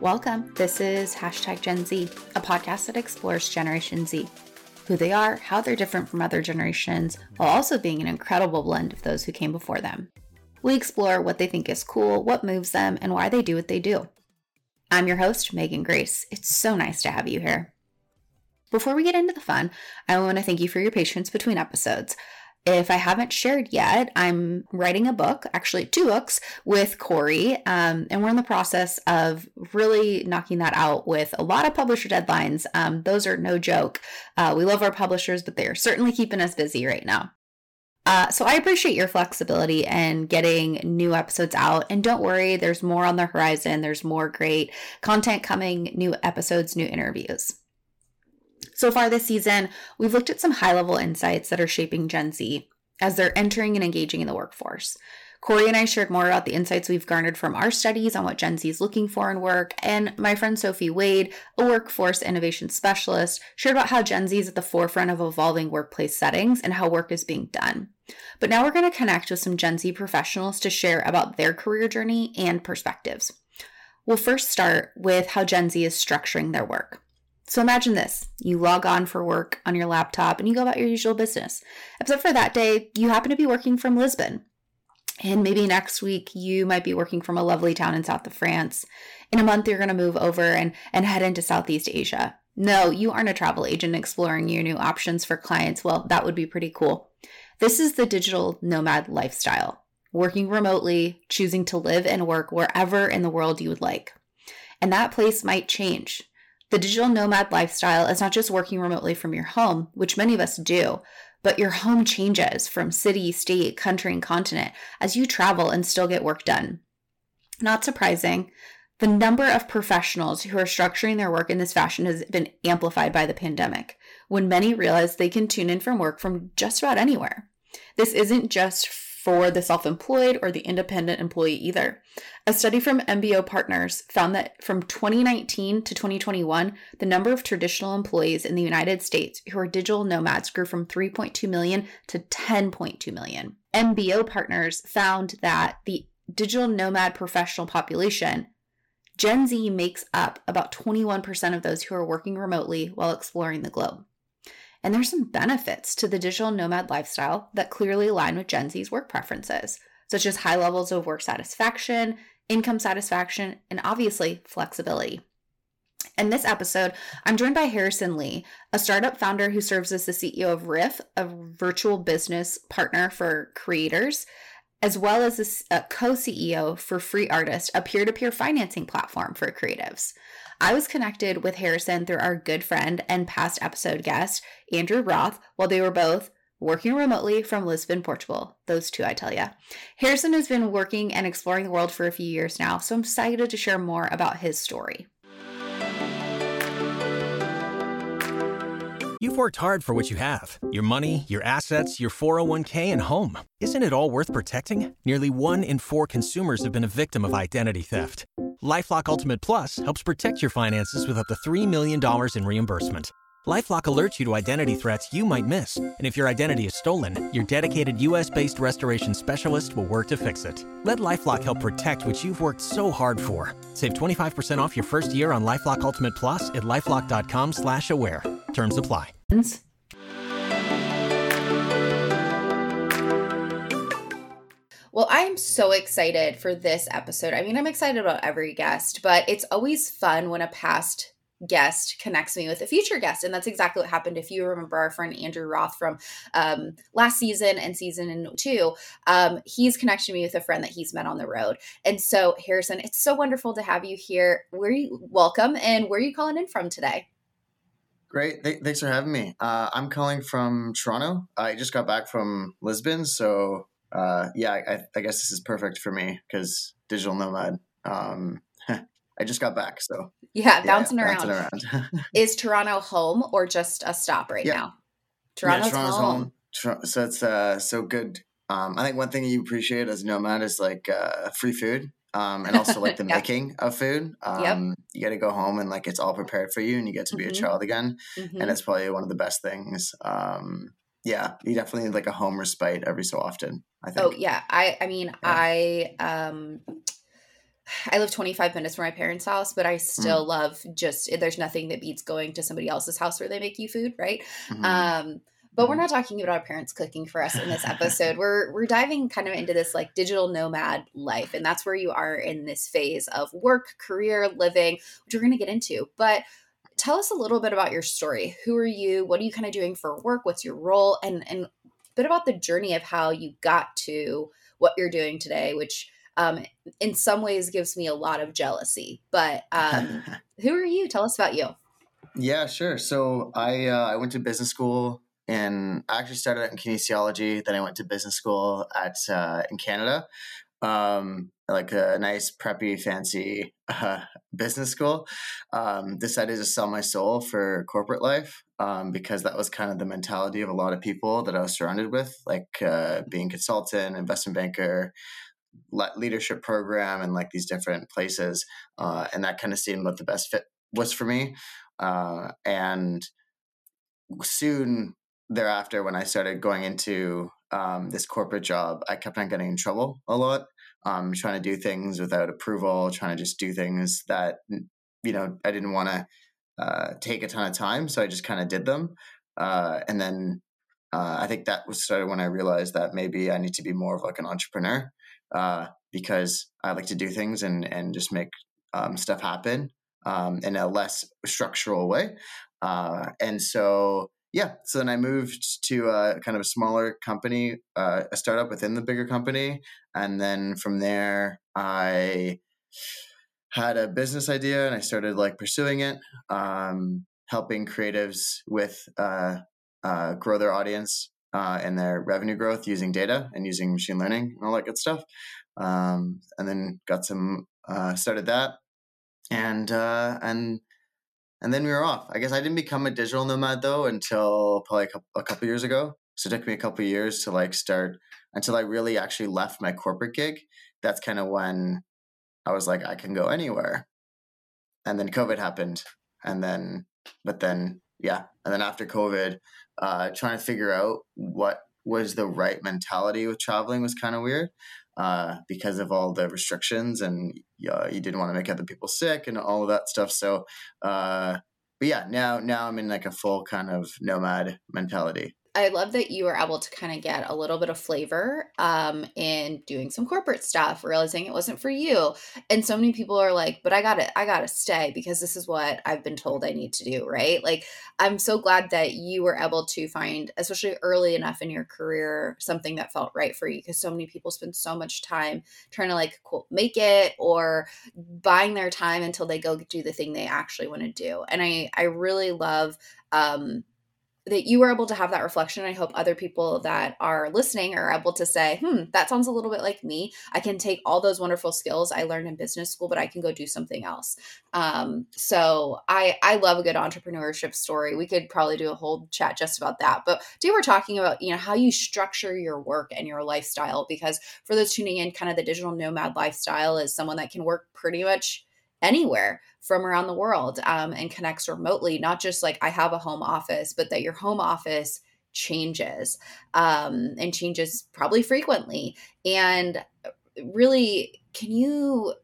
Welcome. This is Hashtag Gen Z, a podcast that explores Generation Z who they are, how they're different from other generations, while also being an incredible blend of those who came before them. We explore what they think is cool, what moves them, and why they do what they do. I'm your host, Meghan Grace. It's so nice to have you here. Before we get into the fun, I want to thank you for your patience between episodes. If I haven't shared yet, I'm writing a book, actually two books with Corey, um, and we're in the process of really knocking that out with a lot of publisher deadlines. Um, those are no joke. Uh, we love our publishers, but they are certainly keeping us busy right now. Uh, so I appreciate your flexibility and getting new episodes out. And don't worry, there's more on the horizon. There's more great content coming, new episodes, new interviews. So far this season, we've looked at some high level insights that are shaping Gen Z as they're entering and engaging in the workforce. Corey and I shared more about the insights we've garnered from our studies on what Gen Z is looking for in work, and my friend Sophie Wade, a workforce innovation specialist, shared about how Gen Z is at the forefront of evolving workplace settings and how work is being done. But now we're going to connect with some Gen Z professionals to share about their career journey and perspectives. We'll first start with how Gen Z is structuring their work. So imagine this you log on for work on your laptop and you go about your usual business. Except for that day, you happen to be working from Lisbon. And maybe next week you might be working from a lovely town in south of France. In a month, you're going to move over and, and head into Southeast Asia. No, you aren't a travel agent exploring your new options for clients. Well, that would be pretty cool. This is the digital nomad lifestyle working remotely, choosing to live and work wherever in the world you would like. And that place might change. The digital nomad lifestyle is not just working remotely from your home, which many of us do, but your home changes from city, state, country, and continent as you travel and still get work done. Not surprising, the number of professionals who are structuring their work in this fashion has been amplified by the pandemic, when many realize they can tune in from work from just about anywhere. This isn't just for the self employed or the independent employee either. A study from MBO Partners found that from 2019 to 2021, the number of traditional employees in the United States who are digital nomads grew from 3.2 million to 10.2 million. MBO Partners found that the digital nomad professional population Gen Z makes up about 21% of those who are working remotely while exploring the globe. And there's some benefits to the digital nomad lifestyle that clearly align with Gen Z's work preferences, such as high levels of work satisfaction, income satisfaction, and obviously flexibility. In this episode, I'm joined by Harrison Lee, a startup founder who serves as the CEO of Riff, a virtual business partner for creators, as well as a co CEO for Free Artist, a peer to peer financing platform for creatives. I was connected with Harrison through our good friend and past episode guest, Andrew Roth, while they were both working remotely from Lisbon, Portugal. Those two, I tell ya. Harrison has been working and exploring the world for a few years now, so I'm excited to share more about his story. You've worked hard for what you have your money, your assets, your 401k, and home. Isn't it all worth protecting? Nearly one in four consumers have been a victim of identity theft. Lifelock Ultimate Plus helps protect your finances with up to $3 million in reimbursement. LifeLock alerts you to identity threats you might miss, and if your identity is stolen, your dedicated U.S.-based restoration specialist will work to fix it. Let LifeLock help protect what you've worked so hard for. Save 25% off your first year on LifeLock Ultimate Plus at lifeLock.com/aware. Terms apply. Well, I'm so excited for this episode. I mean, I'm excited about every guest, but it's always fun when a past guest connects me with a future guest. And that's exactly what happened. If you remember our friend Andrew Roth from um, last season and season two, um, he's connected me with a friend that he's met on the road. And so, Harrison, it's so wonderful to have you here. Where you welcome and where are you calling in from today? Great. Th- thanks for having me. Uh, I'm calling from Toronto. I just got back from Lisbon. So, uh, yeah, I, I, guess this is perfect for me because digital nomad. Um, I just got back. So, yeah, bouncing yeah, around. Bouncing around. is Toronto home or just a stop right yeah. now? Toronto's, yeah, Toronto's home. home. So, it's uh, so good. Um, I think one thing you appreciate as a nomad is like uh, free food um, and also like the yeah. making of food. Um, yep. You got to go home and like it's all prepared for you, and you get to be mm-hmm. a child again, mm-hmm. and it's probably one of the best things. Um, yeah, you definitely need like a home respite every so often. I think. Oh yeah, I I mean yeah. I um. I live 25 minutes from my parents' house, but I mm. still mm. love just there's nothing that beats going to somebody else's house where they make you food, right? Mm-hmm. Um, but we're mm-hmm. not talking about our parents cooking for us in this episode. we're we're diving kind of into this like digital nomad life, and that's where you are in this phase of work, career, living, which we're going to get into. But tell us a little bit about your story. Who are you? What are you kind of doing for work? What's your role? And and a bit about the journey of how you got to what you're doing today, which um, in some ways gives me a lot of jealousy. But um, who are you? Tell us about you. Yeah, sure. So I uh, I went to business school and I actually started out in kinesiology. Then I went to business school at uh, in Canada, um, like a nice preppy, fancy uh, business school. Um, decided to sell my soul for corporate life um, because that was kind of the mentality of a lot of people that I was surrounded with, like uh, being consultant, investment banker, leadership program, and like these different places. Uh, and that kind of seemed what the best fit was for me. Uh, and soon thereafter, when I started going into um, this corporate job, I kept on getting in trouble a lot, um, trying to do things without approval, trying to just do things that you know I didn't want to uh, take a ton of time, so I just kind of did them, uh, and then uh, I think that was sort of when I realized that maybe I need to be more of like an entrepreneur uh, because I like to do things and and just make um, stuff happen um, in a less structural way, uh, and so yeah, so then I moved to a kind of a smaller company, uh, a startup within the bigger company, and then from there I had a business idea and I started like pursuing it, um, helping creatives with uh, uh, grow their audience uh, and their revenue growth using data and using machine learning and all that good stuff. Um, and then got some uh, started that, and uh, and and then we were off. I guess I didn't become a digital nomad though until probably a couple, a couple years ago. So it took me a couple years to like start until I really actually left my corporate gig. That's kind of when I was like, I can go anywhere. And then COVID happened, and then, but then, yeah, and then after COVID, uh, trying to figure out what was the right mentality with traveling was kind of weird uh, because of all the restrictions and uh, you didn't want to make other people sick and all of that stuff. So, uh, but yeah, now now I'm in like a full kind of nomad mentality. I love that you were able to kind of get a little bit of flavor um, in doing some corporate stuff, realizing it wasn't for you. And so many people are like, but I gotta, I gotta stay because this is what I've been told I need to do, right? Like, I'm so glad that you were able to find, especially early enough in your career, something that felt right for you because so many people spend so much time trying to like quote make it or buying their time until they go do the thing they actually want to do. And I, I really love um that you were able to have that reflection. I hope other people that are listening are able to say, hmm, that sounds a little bit like me. I can take all those wonderful skills I learned in business school, but I can go do something else. Um, so I I love a good entrepreneurship story. We could probably do a whole chat just about that. But today we're talking about, you know, how you structure your work and your lifestyle, because for those tuning in, kind of the digital nomad lifestyle is someone that can work pretty much anywhere from around the world um, and connects remotely not just like i have a home office but that your home office changes um, and changes probably frequently. And uh, really can you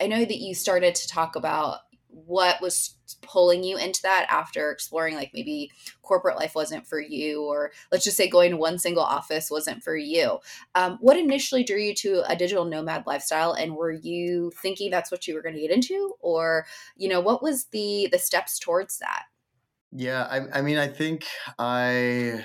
i know that you started to talk about what was pulling you into that after exploring like maybe corporate life wasn't for you or let's just say going to one single office wasn't for you. Um, what initially drew you to a digital nomad lifestyle and were you thinking that's what you were going to get into? Or you know what was the the steps towards that? Yeah I, I mean i think i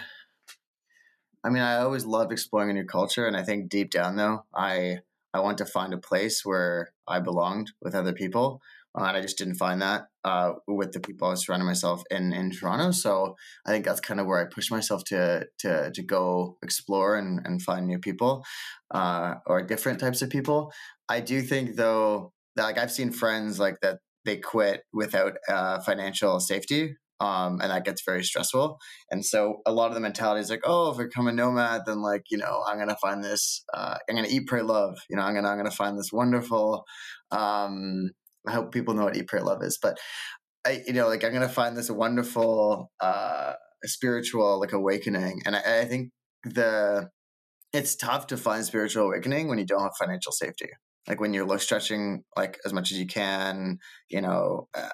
i mean i always love exploring a new culture and i think deep down though i i want to find a place where i belonged with other people uh, and I just didn't find that uh, with the people I was surrounding myself in in Toronto. So I think that's kind of where I pushed myself to to to go explore and and find new people uh, or different types of people. I do think though that like I've seen friends like that they quit without uh, financial safety um, and that gets very stressful. And so a lot of the mentality is like, oh, if I become a nomad, then like you know I'm gonna find this, uh, I'm gonna eat, pray, love. You know, I'm gonna I'm gonna find this wonderful um, I hope people know what Eat, Pray, Love is, but I, you know, like I'm gonna find this wonderful uh, spiritual like awakening, and I, I think the it's tough to find spiritual awakening when you don't have financial safety. Like when you're low stretching like as much as you can, you know, uh,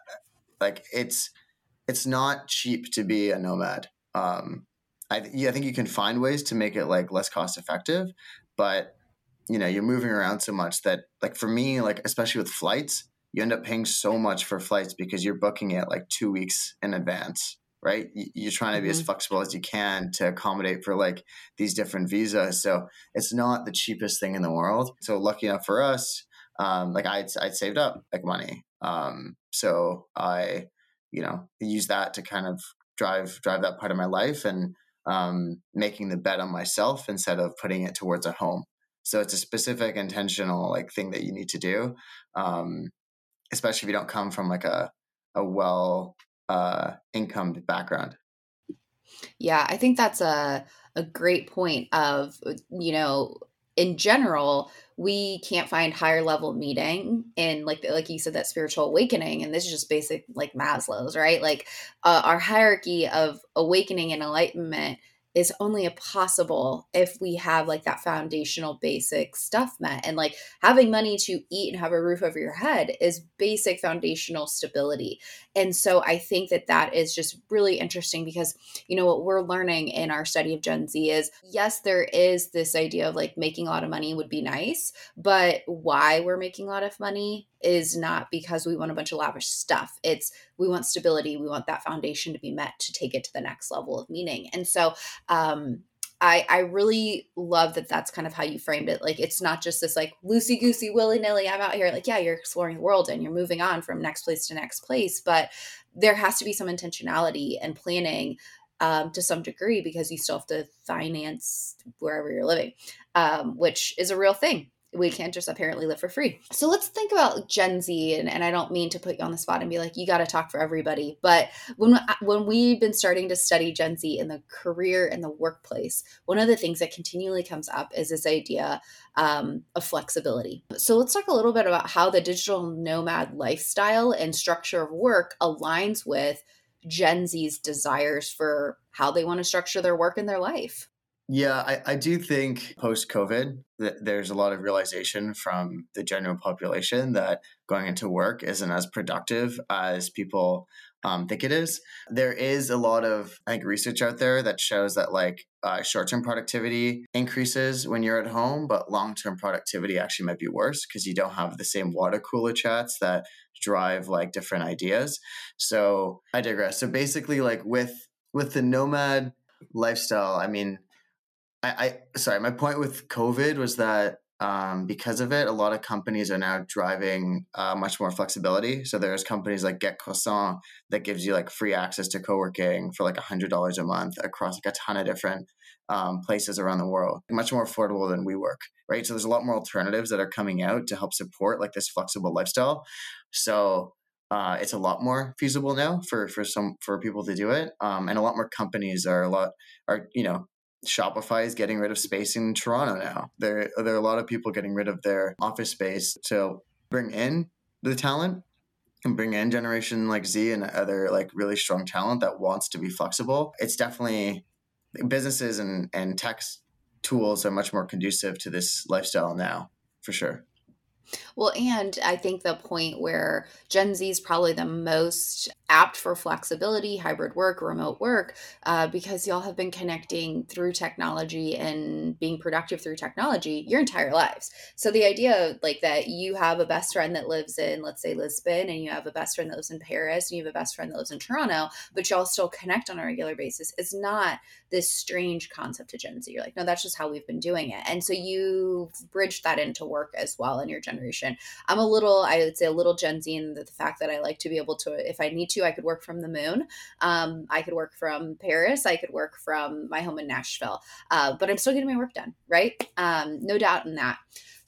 like it's it's not cheap to be a nomad. Um, I, yeah, I think you can find ways to make it like less cost effective, but you know, you're moving around so much that like for me, like especially with flights, you end up paying so much for flights because you're booking it like two weeks in advance right? You're trying to be mm-hmm. as flexible as you can to accommodate for like these different visas. So it's not the cheapest thing in the world. So lucky enough for us um, like I'd, I'd saved up like money. Um, so i you know use that to kind of drive drive that part of my life and um, making the bet on myself instead of putting it towards a home. So it's a specific intentional like thing that you need to do. Um, especially if you don't come from like a a well uh, income background. Yeah, I think that's a a great point of you know in general we can't find higher level meeting in like like you said that spiritual awakening and this is just basic like maslow's right like uh, our hierarchy of awakening and enlightenment is only possible if we have like that foundational basic stuff met and like having money to eat and have a roof over your head is basic foundational stability and so i think that that is just really interesting because you know what we're learning in our study of gen z is yes there is this idea of like making a lot of money would be nice but why we're making a lot of money is not because we want a bunch of lavish stuff. It's we want stability. We want that foundation to be met to take it to the next level of meaning. And so, um, I, I really love that that's kind of how you framed it. Like, it's not just this like loosey goosey, willy nilly. I'm out here. Like, yeah, you're exploring the world and you're moving on from next place to next place. But there has to be some intentionality and planning um, to some degree because you still have to finance wherever you're living, um, which is a real thing we can't just apparently live for free. So let's think about Gen Z, and, and I don't mean to put you on the spot and be like, you got to talk for everybody. But when when we've been starting to study Gen Z in the career and the workplace, one of the things that continually comes up is this idea um, of flexibility. So let's talk a little bit about how the digital nomad lifestyle and structure of work aligns with Gen Z's desires for how they want to structure their work and their life. Yeah, I, I do think post COVID that there's a lot of realization from the general population that going into work isn't as productive as people um, think it is. There is a lot of I think research out there that shows that like uh, short term productivity increases when you're at home, but long term productivity actually might be worse because you don't have the same water cooler chats that drive like different ideas. So I digress. So basically, like with with the nomad lifestyle, I mean I, I sorry, my point with COVID was that um, because of it, a lot of companies are now driving uh, much more flexibility. So there's companies like Get Croissant that gives you like free access to co-working for like hundred dollars a month across like a ton of different um, places around the world. Much more affordable than WeWork, right? So there's a lot more alternatives that are coming out to help support like this flexible lifestyle. So uh, it's a lot more feasible now for for some for people to do it, um, and a lot more companies are a lot are you know Shopify is getting rid of space in Toronto now. There, there are a lot of people getting rid of their office space to bring in the talent and bring in generation like Z and other like really strong talent that wants to be flexible. It's definitely businesses and and tech tools are much more conducive to this lifestyle now, for sure. Well, and I think the point where Gen Z is probably the most apt for flexibility, hybrid work, remote work, uh, because y'all have been connecting through technology and being productive through technology your entire lives. So the idea, like that, you have a best friend that lives in, let's say, Lisbon, and you have a best friend that lives in Paris, and you have a best friend that lives in Toronto, but y'all still connect on a regular basis. It's not this strange concept to Gen Z. You're like, no, that's just how we've been doing it, and so you've bridged that into work as well in your generation. I'm a little, I would say, a little Gen Z in the, the fact that I like to be able to, if I need to, I could work from the moon. Um, I could work from Paris. I could work from my home in Nashville. Uh, but I'm still getting my work done, right? Um, no doubt in that.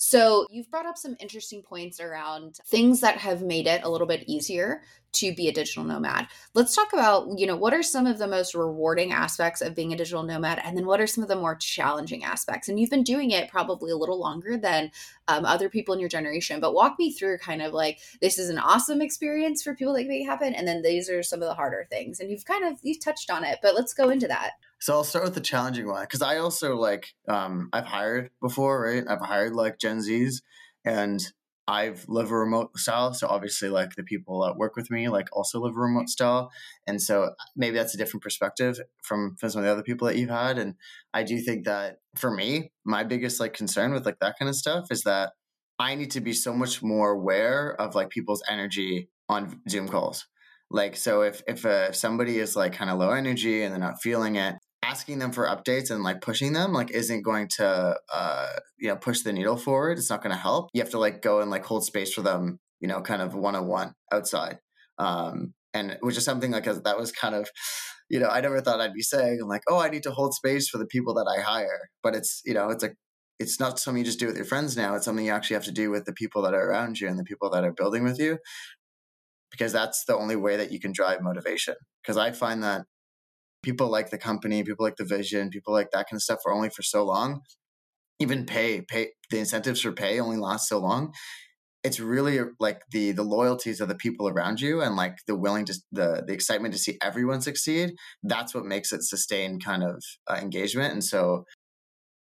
So, you've brought up some interesting points around things that have made it a little bit easier to be a digital nomad. Let's talk about, you know, what are some of the most rewarding aspects of being a digital nomad and then what are some of the more challenging aspects? And you've been doing it probably a little longer than um, other people in your generation, but walk me through kind of like this is an awesome experience for people that make it happen and then these are some of the harder things. And you've kind of you've touched on it, but let's go into that. So I'll start with the challenging one because I also like um, I've hired before, right? I've hired like Gen Zs, and I've live a remote style. So obviously, like the people that work with me, like also live a remote style, and so maybe that's a different perspective from from some of the other people that you've had. And I do think that for me, my biggest like concern with like that kind of stuff is that I need to be so much more aware of like people's energy on Zoom calls. Like, so if if uh, somebody is like kind of low energy and they're not feeling it, asking them for updates and like pushing them like isn't going to uh you know push the needle forward. It's not going to help. You have to like go and like hold space for them you know kind of one-on-one outside. Um and which is something like that was kind of you know i never thought i'd be saying i'm like oh i need to hold space for the people that i hire. But it's you know it's a it's not something you just do with your friends now. It's something you actually have to do with the people that are around you and the people that are building with you because that's the only way that you can drive motivation. Because i find that people like the company, people like the vision, people like that kind of stuff are only for so long. Even pay, pay the incentives for pay only last so long. It's really like the the loyalties of the people around you and like the willing to the the excitement to see everyone succeed. That's what makes it sustain kind of uh, engagement. And so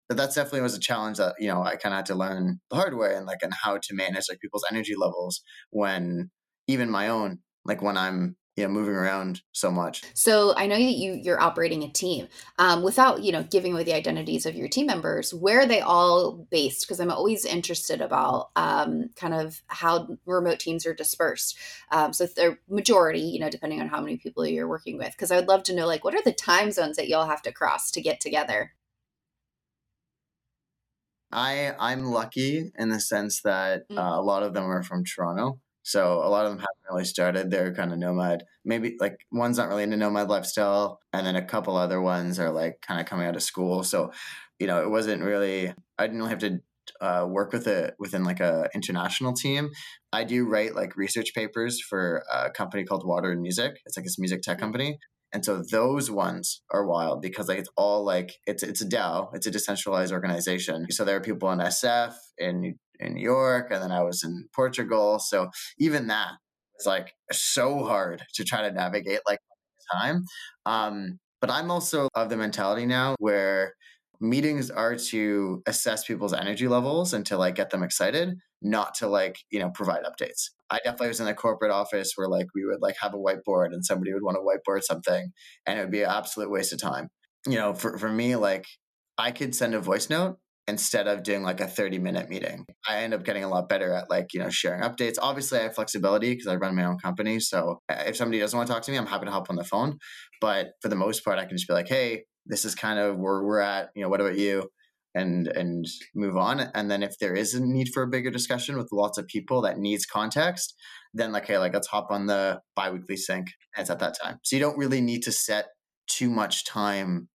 but that's definitely was a challenge that you know I kind of had to learn the hard way and like and how to manage like people's energy levels when even my own like when I'm yeah moving around so much. So i know that you you're operating a team. Um, without you know giving away the identities of your team members where are they all based? Because i'm always interested about um, kind of how remote teams are dispersed. Um, so the majority you know depending on how many people you're working with. Because i would love to know like what are the time zones that y'all have to cross to get together? I I'm lucky in the sense that mm. uh, a lot of them are from Toronto, so a lot of them haven't really started. They're kind of nomad. Maybe like one's not really into nomad lifestyle, and then a couple other ones are like kind of coming out of school. So, you know, it wasn't really. I didn't really have to uh, work with it within like a international team. I do write like research papers for a company called Water and Music. It's like this music tech company. And so those ones are wild because like it's all like it's it's a DAO, it's a decentralized organization. So there are people in SF in in New York, and then I was in Portugal. So even that is like so hard to try to navigate like time. Um, but I'm also of the mentality now where meetings are to assess people's energy levels and to like get them excited, not to like, you know, provide updates. I definitely was in a corporate office where like we would like have a whiteboard and somebody would want to whiteboard something and it would be an absolute waste of time. You know, for, for me, like I could send a voice note instead of doing like a 30 minute meeting. I end up getting a lot better at like, you know, sharing updates. Obviously, I have flexibility because I run my own company. So uh, if somebody doesn't want to talk to me, I'm happy to help on the phone. But for the most part, I can just be like, hey, this is kind of where we're at. You know, what about you? And and move on. And then if there is a need for a bigger discussion with lots of people that needs context, then like, hey, like let's hop on the biweekly sync. It's at that time. So you don't really need to set too much time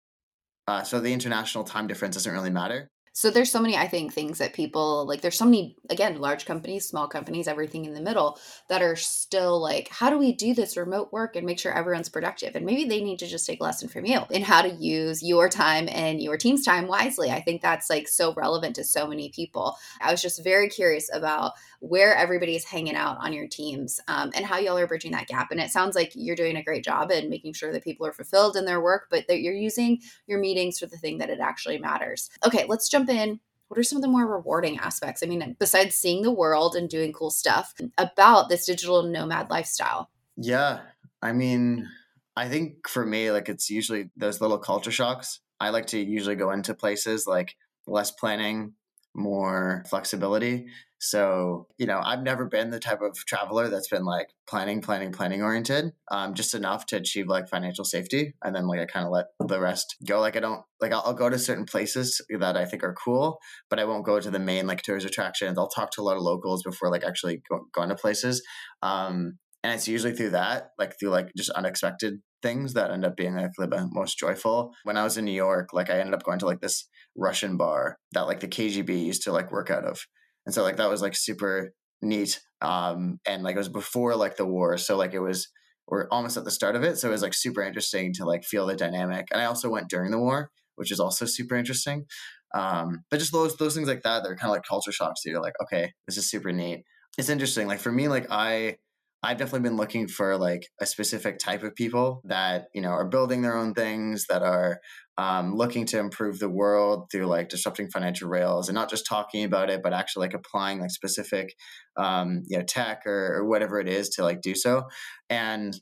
uh, so the international time difference doesn't really matter. So there's so many, I think, things that people like. There's so many, again, large companies, small companies, everything in the middle that are still like, how do we do this remote work and make sure everyone's productive? And maybe they need to just take a lesson from you in how to use your time and your team's time wisely. I think that's like so relevant to so many people. I was just very curious about where everybody is hanging out on your teams um, and how y'all are bridging that gap. And it sounds like you're doing a great job in making sure that people are fulfilled in their work, but that you're using your meetings for the thing that it actually matters. Okay, let's jump in what are some of the more rewarding aspects? I mean, besides seeing the world and doing cool stuff about this digital nomad lifestyle? Yeah. I mean, I think for me, like it's usually those little culture shocks. I like to usually go into places like less planning, more flexibility. So, you know, I've never been the type of traveler that's been like planning, planning, planning oriented, um, just enough to achieve like financial safety. And then like I kind of let the rest go. Like I don't, like I'll, I'll, go to certain places that I think are cool, but I won't go to the main like tourist attractions. I'll talk to a lot of locals before like actually go, going to places. Um, and it's usually through that, like through like just unexpected things that end up being like the most joyful. When I was in New York, like I ended up going to like this Russian bar that like the KGB used to like work out of. And so like that was like super neat. Um and like it was before like the war. So like it was we're almost at the start of it. So it was like super interesting to like feel the dynamic. And I also went during the war, which is also super interesting. Um, but just those those things like that, they're kind of like culture shocks. So you're like, okay, this is super neat. It's interesting. Like for me, like I I've definitely been looking for like a specific type of people that you know are building their own things that are um, looking to improve the world through like disrupting financial rails and not just talking about it, but actually like applying like specific um, you know tech or, or whatever it is to like do so. And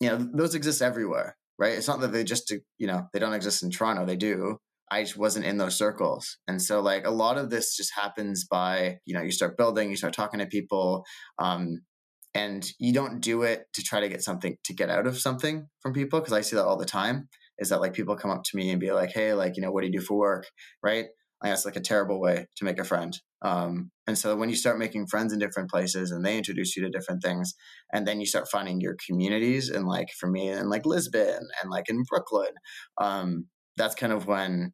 you know those exist everywhere, right? It's not that they just you know they don't exist in Toronto; they do. I just wasn't in those circles. And so like a lot of this just happens by, you know, you start building, you start talking to people, um, and you don't do it to try to get something to get out of something from people because i see that all the time is that like people come up to me and be like hey like you know what do you do for work? Right? I that's like a terrible way to make a friend um, and so when you start making friends in different places and they introduce you to different things and then you start finding your communities and like for me in like lisbon and like in brooklyn um, that's kind of when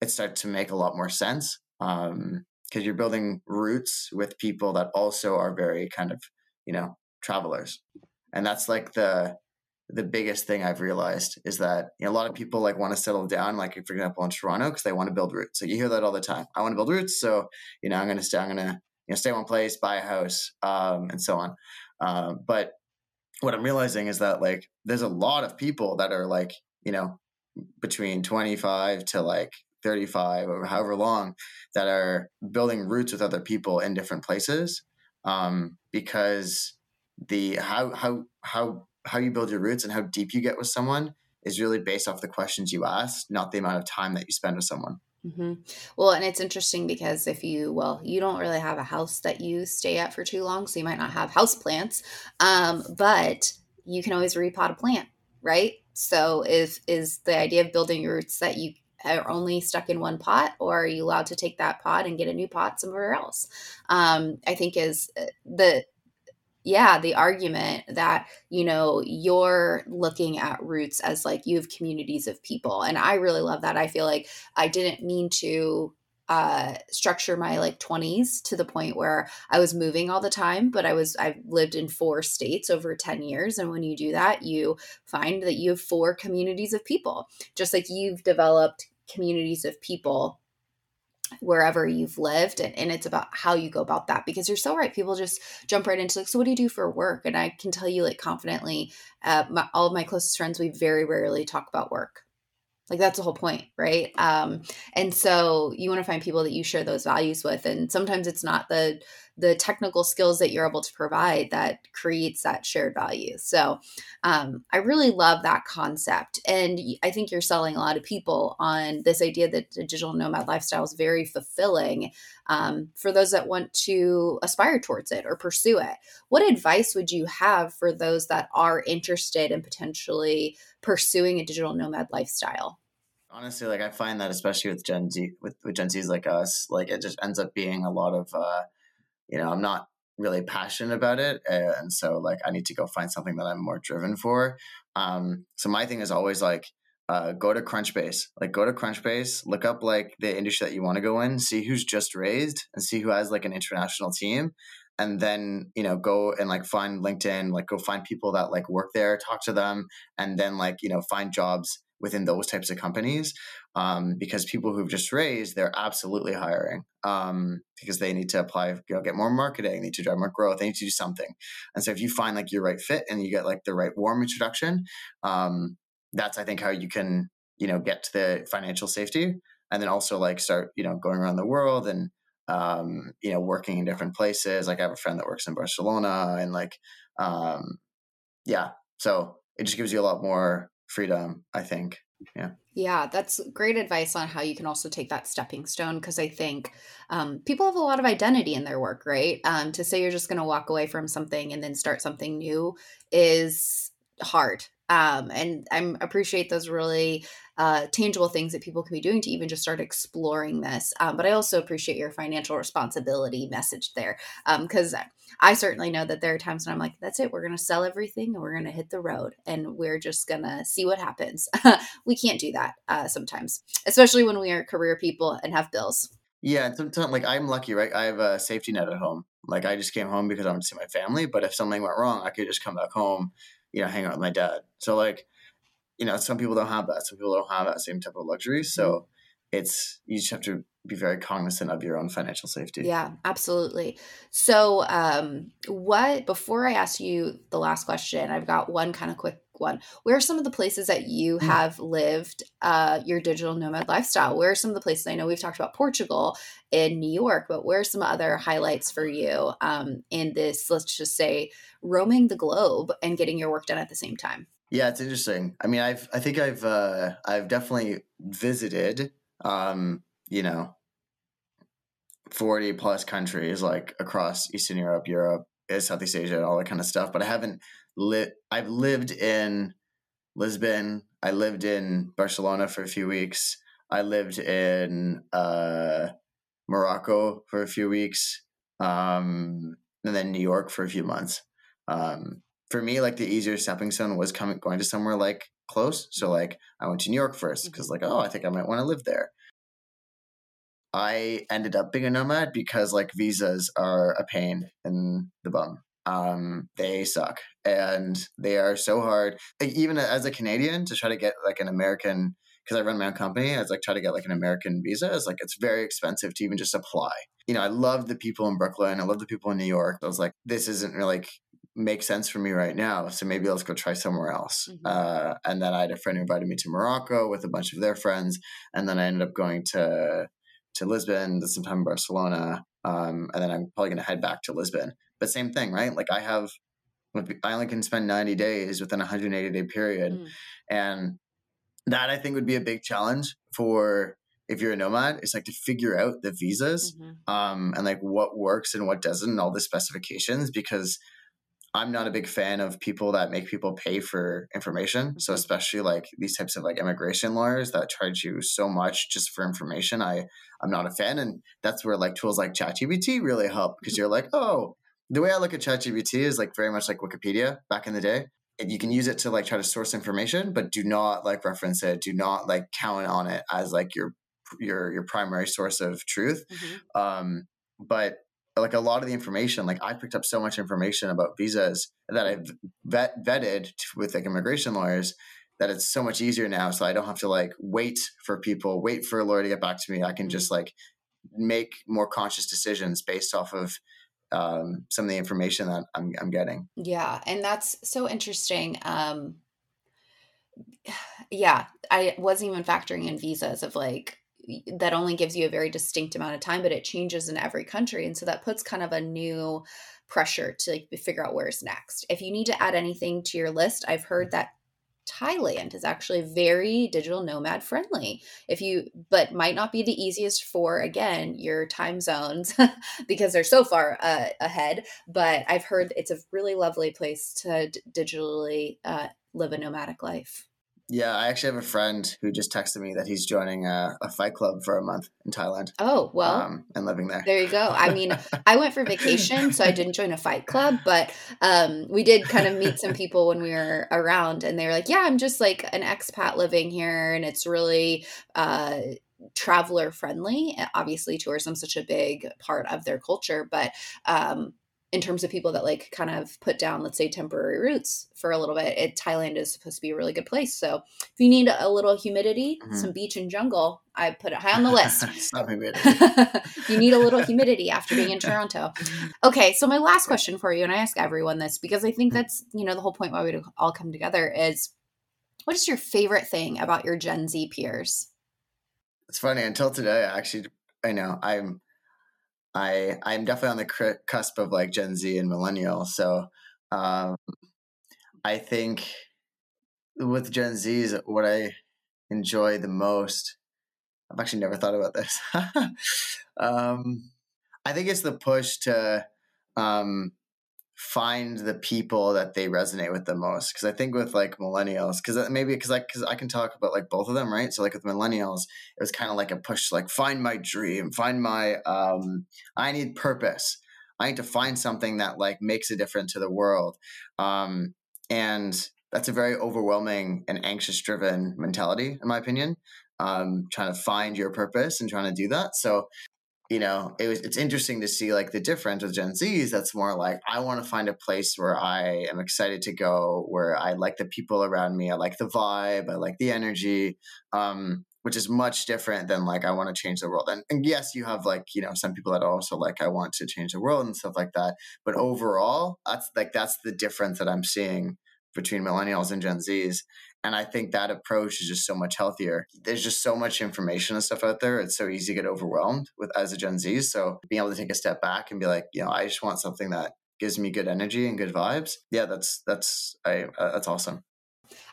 it starts to make a lot more sense because um, you're building roots with people that also are very kind of you know travelers and that's like the the biggest thing I've realized is that you know, a lot of people like want to settle down, like for example in Toronto, because they want to build roots. So you hear that all the time. I want to build roots, so you know I'm going to stay. I'm going to you know stay one place, buy a house, um, and so on. Um, but what I'm realizing is that like there's a lot of people that are like you know between 25 to like 35 or however long that are building roots with other people in different places um, because the how how how how you build your roots and how deep you get with someone is really based off the questions you ask, not the amount of time that you spend with someone. Mm-hmm. Well, and it's interesting because if you, well, you don't really have a house that you stay at for too long, so you might not have house plants, um, but you can always repot a plant, right? So, if is the idea of building roots that you are only stuck in one pot or are you allowed to take that pot and get a new pot somewhere else? Um, i think is uh, the yeah the argument that you know you're looking at roots as like you have communities of people and i really love that. I feel like i didn't mean to uh, structure my like 20s to the point where I was moving all the time, but I was, I've lived in four states over 10 years. And when you do that, you find that you have four communities of people, just like you've developed communities of people wherever you've lived and, and it's about how you go about that because you're so right people just jump right into like so what do you do for work and i can tell you like confidently uh, my, all of my closest friends we very rarely talk about work like that's the whole point right? Um and so you want to find people that you share those values with and sometimes it's not the the technical skills that you're able to provide that creates that shared value. So um, i really love that concept and i think you're selling a lot of people on this idea that the digital nomad lifestyle is very fulfilling um, for those that want to aspire towards it or pursue it. What advice would you have for those that are interested in potentially pursuing a digital nomad lifestyle honestly like i find that especially with gen z with, with gen z's like us like it just ends up being a lot of uh you know i'm not really passionate about it and so like i need to go find something that i'm more driven for. Um so my thing is always like uh, go to crunchbase. Like go to crunchbase look up like the industry that you want to go in see who's just raised and see who has like an international team and then you know go and like find linkedin like go find people that like work there talk to them and then like you know find jobs within those types of companies um, because people who've just raised they're absolutely hiring um, because they need to apply you know get more marketing need to drive more growth they need to do something. And so if you find like your right fit and you get like the right warm introduction um, that's i think how you can you know get to the financial safety and then also like start you know going around the world and um, you know working in different places. Like i have a friend that works in barcelona and like um, yeah. So it just gives you a lot more freedom, I think. Yeah. Yeah, that's great advice on how you can also take that stepping stone because I think um, people have a lot of identity in their work, right? Um, to say you're just going to walk away from something and then start something new is hard. Um, and I appreciate those really uh, tangible things that people can be doing to even just start exploring this. Um, but I also appreciate your financial responsibility message there because um, I certainly know that there are times when I'm like, that's it, we're going to sell everything and we're going to hit the road and we're just going to see what happens. we can't do that uh, sometimes, especially when we are career people and have bills. Yeah, and sometimes like I'm lucky, right? I have a safety net at home. Like I just came home because I want to see my family. But if something went wrong, I could just come back home, you know, hang out with my dad. So like, you know, some people don't have that. Some people don't have that same type of luxury. So mm-hmm. it's you just have to be very cognizant of your own financial safety. Yeah, absolutely. So, um, what before I ask you the last question, I've got one kind of quick one. Where are some of the places that you mm. have lived uh, your digital nomad lifestyle? Where are some of the places I know we've talked about Portugal in New York, but where are some other highlights for you um, in this? Let's just say roaming the globe and getting your work done at the same time. Yeah, it's interesting. I mean, I've I think I've uh, I've definitely visited. Um, you know, 40 plus countries like across Eastern Europe, Europe, eh, Southeast Asia, all that kind of stuff. But I haven't lit. I've lived in Lisbon. I lived in Barcelona for a few weeks. I lived in uh, Morocco for a few weeks, um, and then New York for a few months. Um, for me, like the easier stepping stone was coming going to somewhere like close. So like I went to New York first because mm-hmm. like oh I think I might want to live there. I ended up being a nomad because like visas are a pain in the bum. Um, they suck and they are so hard. Like, even as a Canadian, to try to get like an American because I run my own company, I was like try to get like an American visa. It's like it's very expensive to even just apply. You know, I love the people in Brooklyn. I love the people in New York. I was like, this isn't really like make sense for me right now. So maybe let's go try somewhere else. Mm-hmm. Uh, and then I had a friend who invited me to Morocco with a bunch of their friends, and then I ended up going to to Lisbon, sometime in Barcelona, um, and then I'm probably going to head back to Lisbon. But same thing, right? Like I have, I only can spend 90 days within a 180 day period, mm. and that I think would be a big challenge for if you're a nomad. It's like to figure out the visas, mm-hmm. um, and like what works and what doesn't, and all the specifications because I'm not a big fan of people that make people pay for information. So mm-hmm. especially like these types of like immigration lawyers that charge you so much just for information, I I'm not a fan. And that's where like tools like ChatGPT really help because you're like, oh, the way I look at ChatGPT is like very much like Wikipedia back in the day. And you can use it to like try to source information, but do not like reference it. Do not like count on it as like your your your primary source of truth. Mm-hmm. Um, but like a lot of the information, like I picked up so much information about visas that I've vet, vetted with like immigration lawyers that it's so much easier now. So I don't have to like wait for people, wait for a lawyer to get back to me. I can mm-hmm. just like make more conscious decisions based off of um, some of the information that I'm, I'm getting. Yeah. And that's so interesting. Um, yeah, I wasn't even factoring in visas of like, that only gives you a very distinct amount of time, but it changes in every country. And so that puts kind of a new pressure to like figure out where's next. If you need to add anything to your list, I've heard that Thailand is actually very digital nomad friendly. If you, but might not be the easiest for, again, your time zones because they're so far uh, ahead. But I've heard it's a really lovely place to d- digitally uh, live a nomadic life. Yeah, I actually have a friend who just texted me that he's joining a, a fight club for a month in Thailand. Oh, well. Um, and living there. There you go. I mean, I went for vacation, so I didn't join a fight club, but um, we did kind of meet some people when we were around, and they were like, yeah, I'm just like an expat living here, and it's really. Uh, traveler friendly obviously tourism's such a big part of their culture but um, in terms of people that like kind of put down let's say temporary roots for a little bit it, thailand is supposed to be a really good place. So if you need a little humidity mm-hmm. some beach and jungle i put it high on the list. You need a little humidity after being in toronto. Okay so my last question for you and i ask everyone this because i think mm-hmm. that's you know the whole point why we all come together is what is your favorite thing about your gen z peers? It's funny until today actually i know i'm I I'm definitely on the cusp of like Gen Z and millennial. So um, I think with Gen Zs, what I enjoy the most. I've actually never thought about this. um, I think it's the push to um, find the people that they resonate with the most. Because I think with like millennials, because maybe because I because I can talk about like both of them, right? So like with millennials, it was kind of like a push to like find my dream, find my um, I need purpose. I need to find something that like makes a difference to the world. Um, and that's a very overwhelming and anxious driven mentality, in my opinion. Um, trying to find your purpose and trying to do that. So you know, it was it's interesting to see like the difference with Gen Zs. That's more like I want to find a place where I am excited to go, where I like the people around me, I like the vibe, I like the energy, um, which is much different than like I want to change the world. And, and yes, you have like you know some people that also like I want to change the world and stuff like that. But overall, that's like that's the difference that I'm seeing between millennials and Gen Zs. And I think that approach is just so much healthier. There's just so much information and stuff out there. It's so easy to get overwhelmed with as a Gen Z. So being able to take a step back and be like, you know, I just want something that gives me good energy and good vibes. Yeah, that's that's I uh, that's awesome.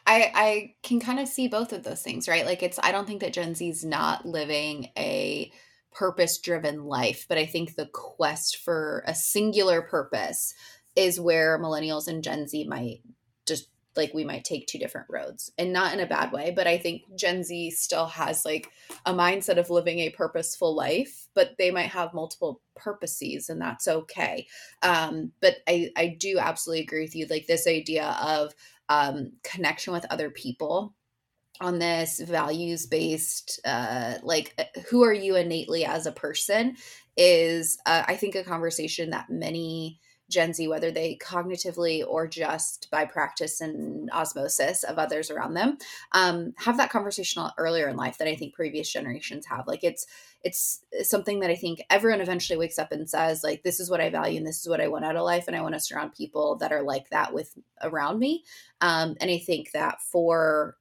I I can kind of see both of those things, right? Like it's I don't think that Gen Z is not living a purpose driven life, but I think the quest for a singular purpose is where millennials and Gen Z might just like we might take two different roads and not in a bad way but i think gen z still has like a mindset of living a purposeful life but they might have multiple purposes and that's okay. Um, but i i do absolutely agree with you like this idea of um, connection with other people on this values based uh like uh, who are you innately as a person is uh, i think a conversation that many Gen Z, whether they cognitively or just by practice and osmosis of others around them, um, have that conversation earlier in life that I think previous generations have. Like it's it's something that I think everyone eventually wakes up and says, like, this is what I value and this is what I want out of life, and I want to surround people that are like that with around me. Um, and I think that for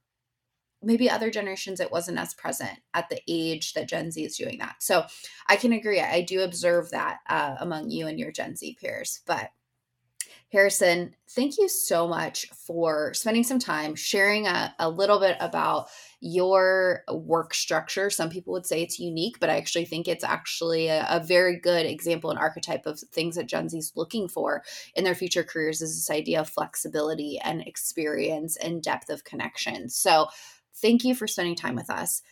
maybe other generations it wasn't as present at the age that gen z is doing that. So i can agree. I do observe that uh, among you and your gen z peers but harrison thank you so much for spending some time sharing a, a little bit about your work structure. Some people would say it's unique but i actually think it's actually a, a very good example and archetype of things that gen z is looking for in their future careers is this idea of flexibility and experience and depth of connection. So Thank you for spending time with us.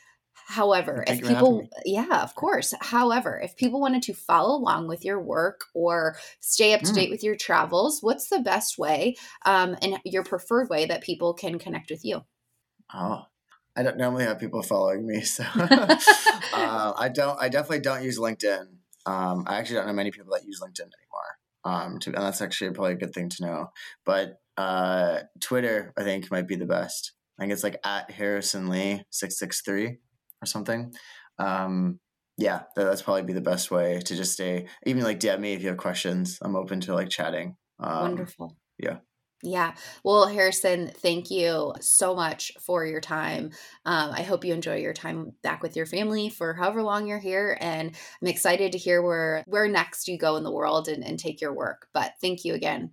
However, Thank if people, yeah, of course. However, if people wanted to follow along with your work or stay up to mm. date with your travels, what's the best way um, and your preferred way that people can connect with you? Oh, I don't normally have people following me, so uh, I don't. I definitely don't use LinkedIn. Um, I actually don't know many people that use LinkedIn anymore. Um, to, and that's actually probably a good thing to know. But uh, Twitter, I think, might be the best. I think it's like at Harrison Lee six six three or something. Um, yeah, that's probably be the best way to just stay. Even like DM me if you have questions. I'm open to like chatting. Um, Wonderful. Yeah. Yeah. Well, Harrison, thank you so much for your time. Um, I hope you enjoy your time back with your family for however long you're here. And I'm excited to hear where, where next you go in the world and, and take your work. But thank you again.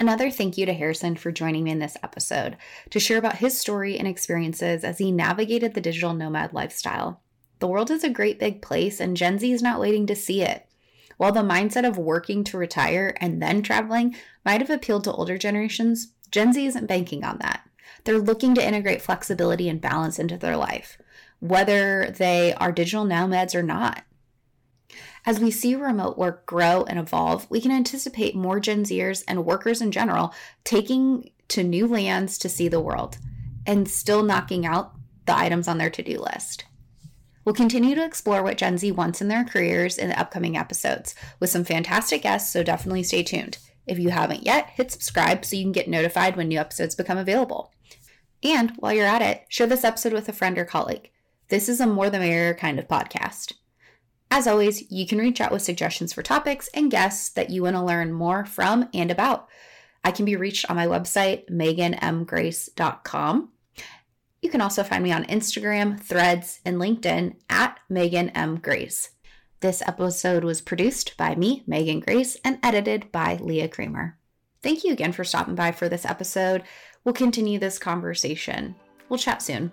Another thank you to Harrison for joining me in this episode to share about his story and experiences as he navigated the digital nomad lifestyle. The world is a great big place, and Gen Z is not waiting to see it. While the mindset of working to retire and then traveling might have appealed to older generations, Gen Z isn't banking on that. They're looking to integrate flexibility and balance into their life, whether they are digital nomads or not. As we see remote work grow and evolve, we can anticipate more Gen Zers and workers in general taking to new lands to see the world and still knocking out the items on their to do list. We'll continue to explore what Gen Z wants in their careers in the upcoming episodes with some fantastic guests, so definitely stay tuned. If you haven't yet, hit subscribe so you can get notified when new episodes become available. And while you're at it, share this episode with a friend or colleague. This is a more the merrier kind of podcast. As always, you can reach out with suggestions for topics and guests that you want to learn more from and about. I can be reached on my website, meghanmgrace.com. You can also find me on Instagram, Threads, and LinkedIn at Meghan M. Grace. This episode was produced by me, Meghan Grace, and edited by Leah Kramer. Thank you again for stopping by for this episode. We'll continue this conversation. We'll chat soon.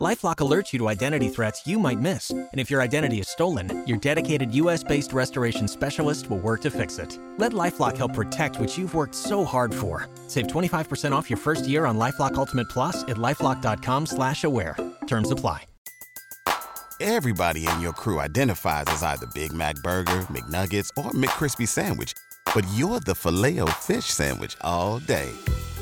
LifeLock alerts you to identity threats you might miss, and if your identity is stolen, your dedicated U.S.-based restoration specialist will work to fix it. Let LifeLock help protect what you've worked so hard for. Save 25% off your first year on LifeLock Ultimate Plus at lifeLock.com/slash-aware. Terms apply. Everybody in your crew identifies as either Big Mac Burger, McNuggets, or McCrispy Sandwich, but you're the Filet-O-Fish Sandwich all day